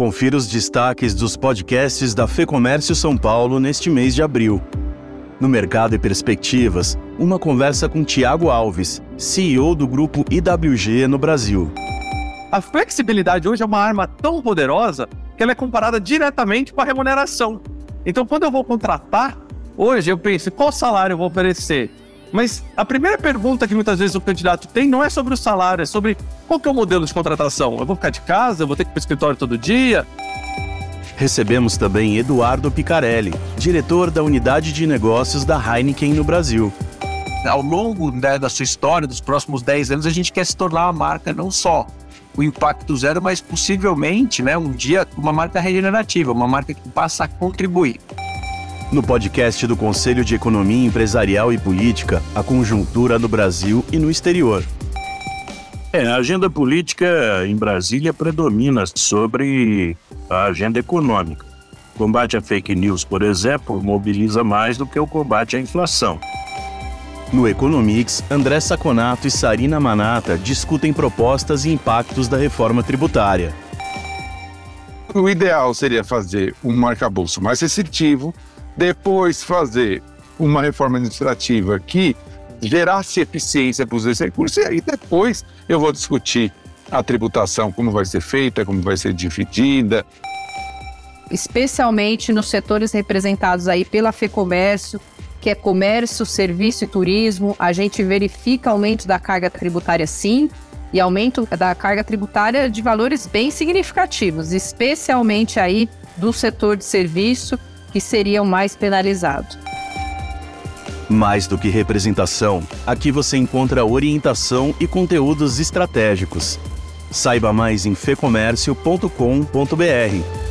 Confira os destaques dos podcasts da Fecomércio São Paulo neste mês de abril. No Mercado e Perspectivas, uma conversa com Tiago Alves, CEO do grupo IWG no Brasil. A flexibilidade hoje é uma arma tão poderosa que ela é comparada diretamente com a remuneração. Então, quando eu vou contratar, hoje eu penso qual salário eu vou oferecer. Mas a primeira pergunta que muitas vezes o candidato tem não é sobre o salário, é sobre qual que é o modelo de contratação. Eu vou ficar de casa, eu vou ter que ir para o escritório todo dia. Recebemos também Eduardo Picarelli, diretor da unidade de negócios da Heineken no Brasil. Ao longo né, da sua história, dos próximos 10 anos, a gente quer se tornar uma marca não só o impacto zero, mas possivelmente, né, um dia, uma marca regenerativa, uma marca que passa a contribuir. No podcast do Conselho de Economia Empresarial e Política, a conjuntura no Brasil e no exterior. É, a agenda política em Brasília predomina sobre a agenda econômica. O combate à fake news, por exemplo, mobiliza mais do que o combate à inflação. No Economics, André Saconato e Sarina Manata discutem propostas e impactos da reforma tributária. O ideal seria fazer um arcabouço mais restritivo, depois fazer uma reforma administrativa que gerasse eficiência para os recursos, e aí depois eu vou discutir a tributação, como vai ser feita, como vai ser dividida. Especialmente nos setores representados aí pela FEComércio, que é comércio, serviço e turismo, a gente verifica aumento da carga tributária sim, e aumento da carga tributária de valores bem significativos, especialmente aí do setor de serviço, que seriam mais penalizados. Mais do que representação, aqui você encontra orientação e conteúdos estratégicos. Saiba mais em fecomércio.com.br.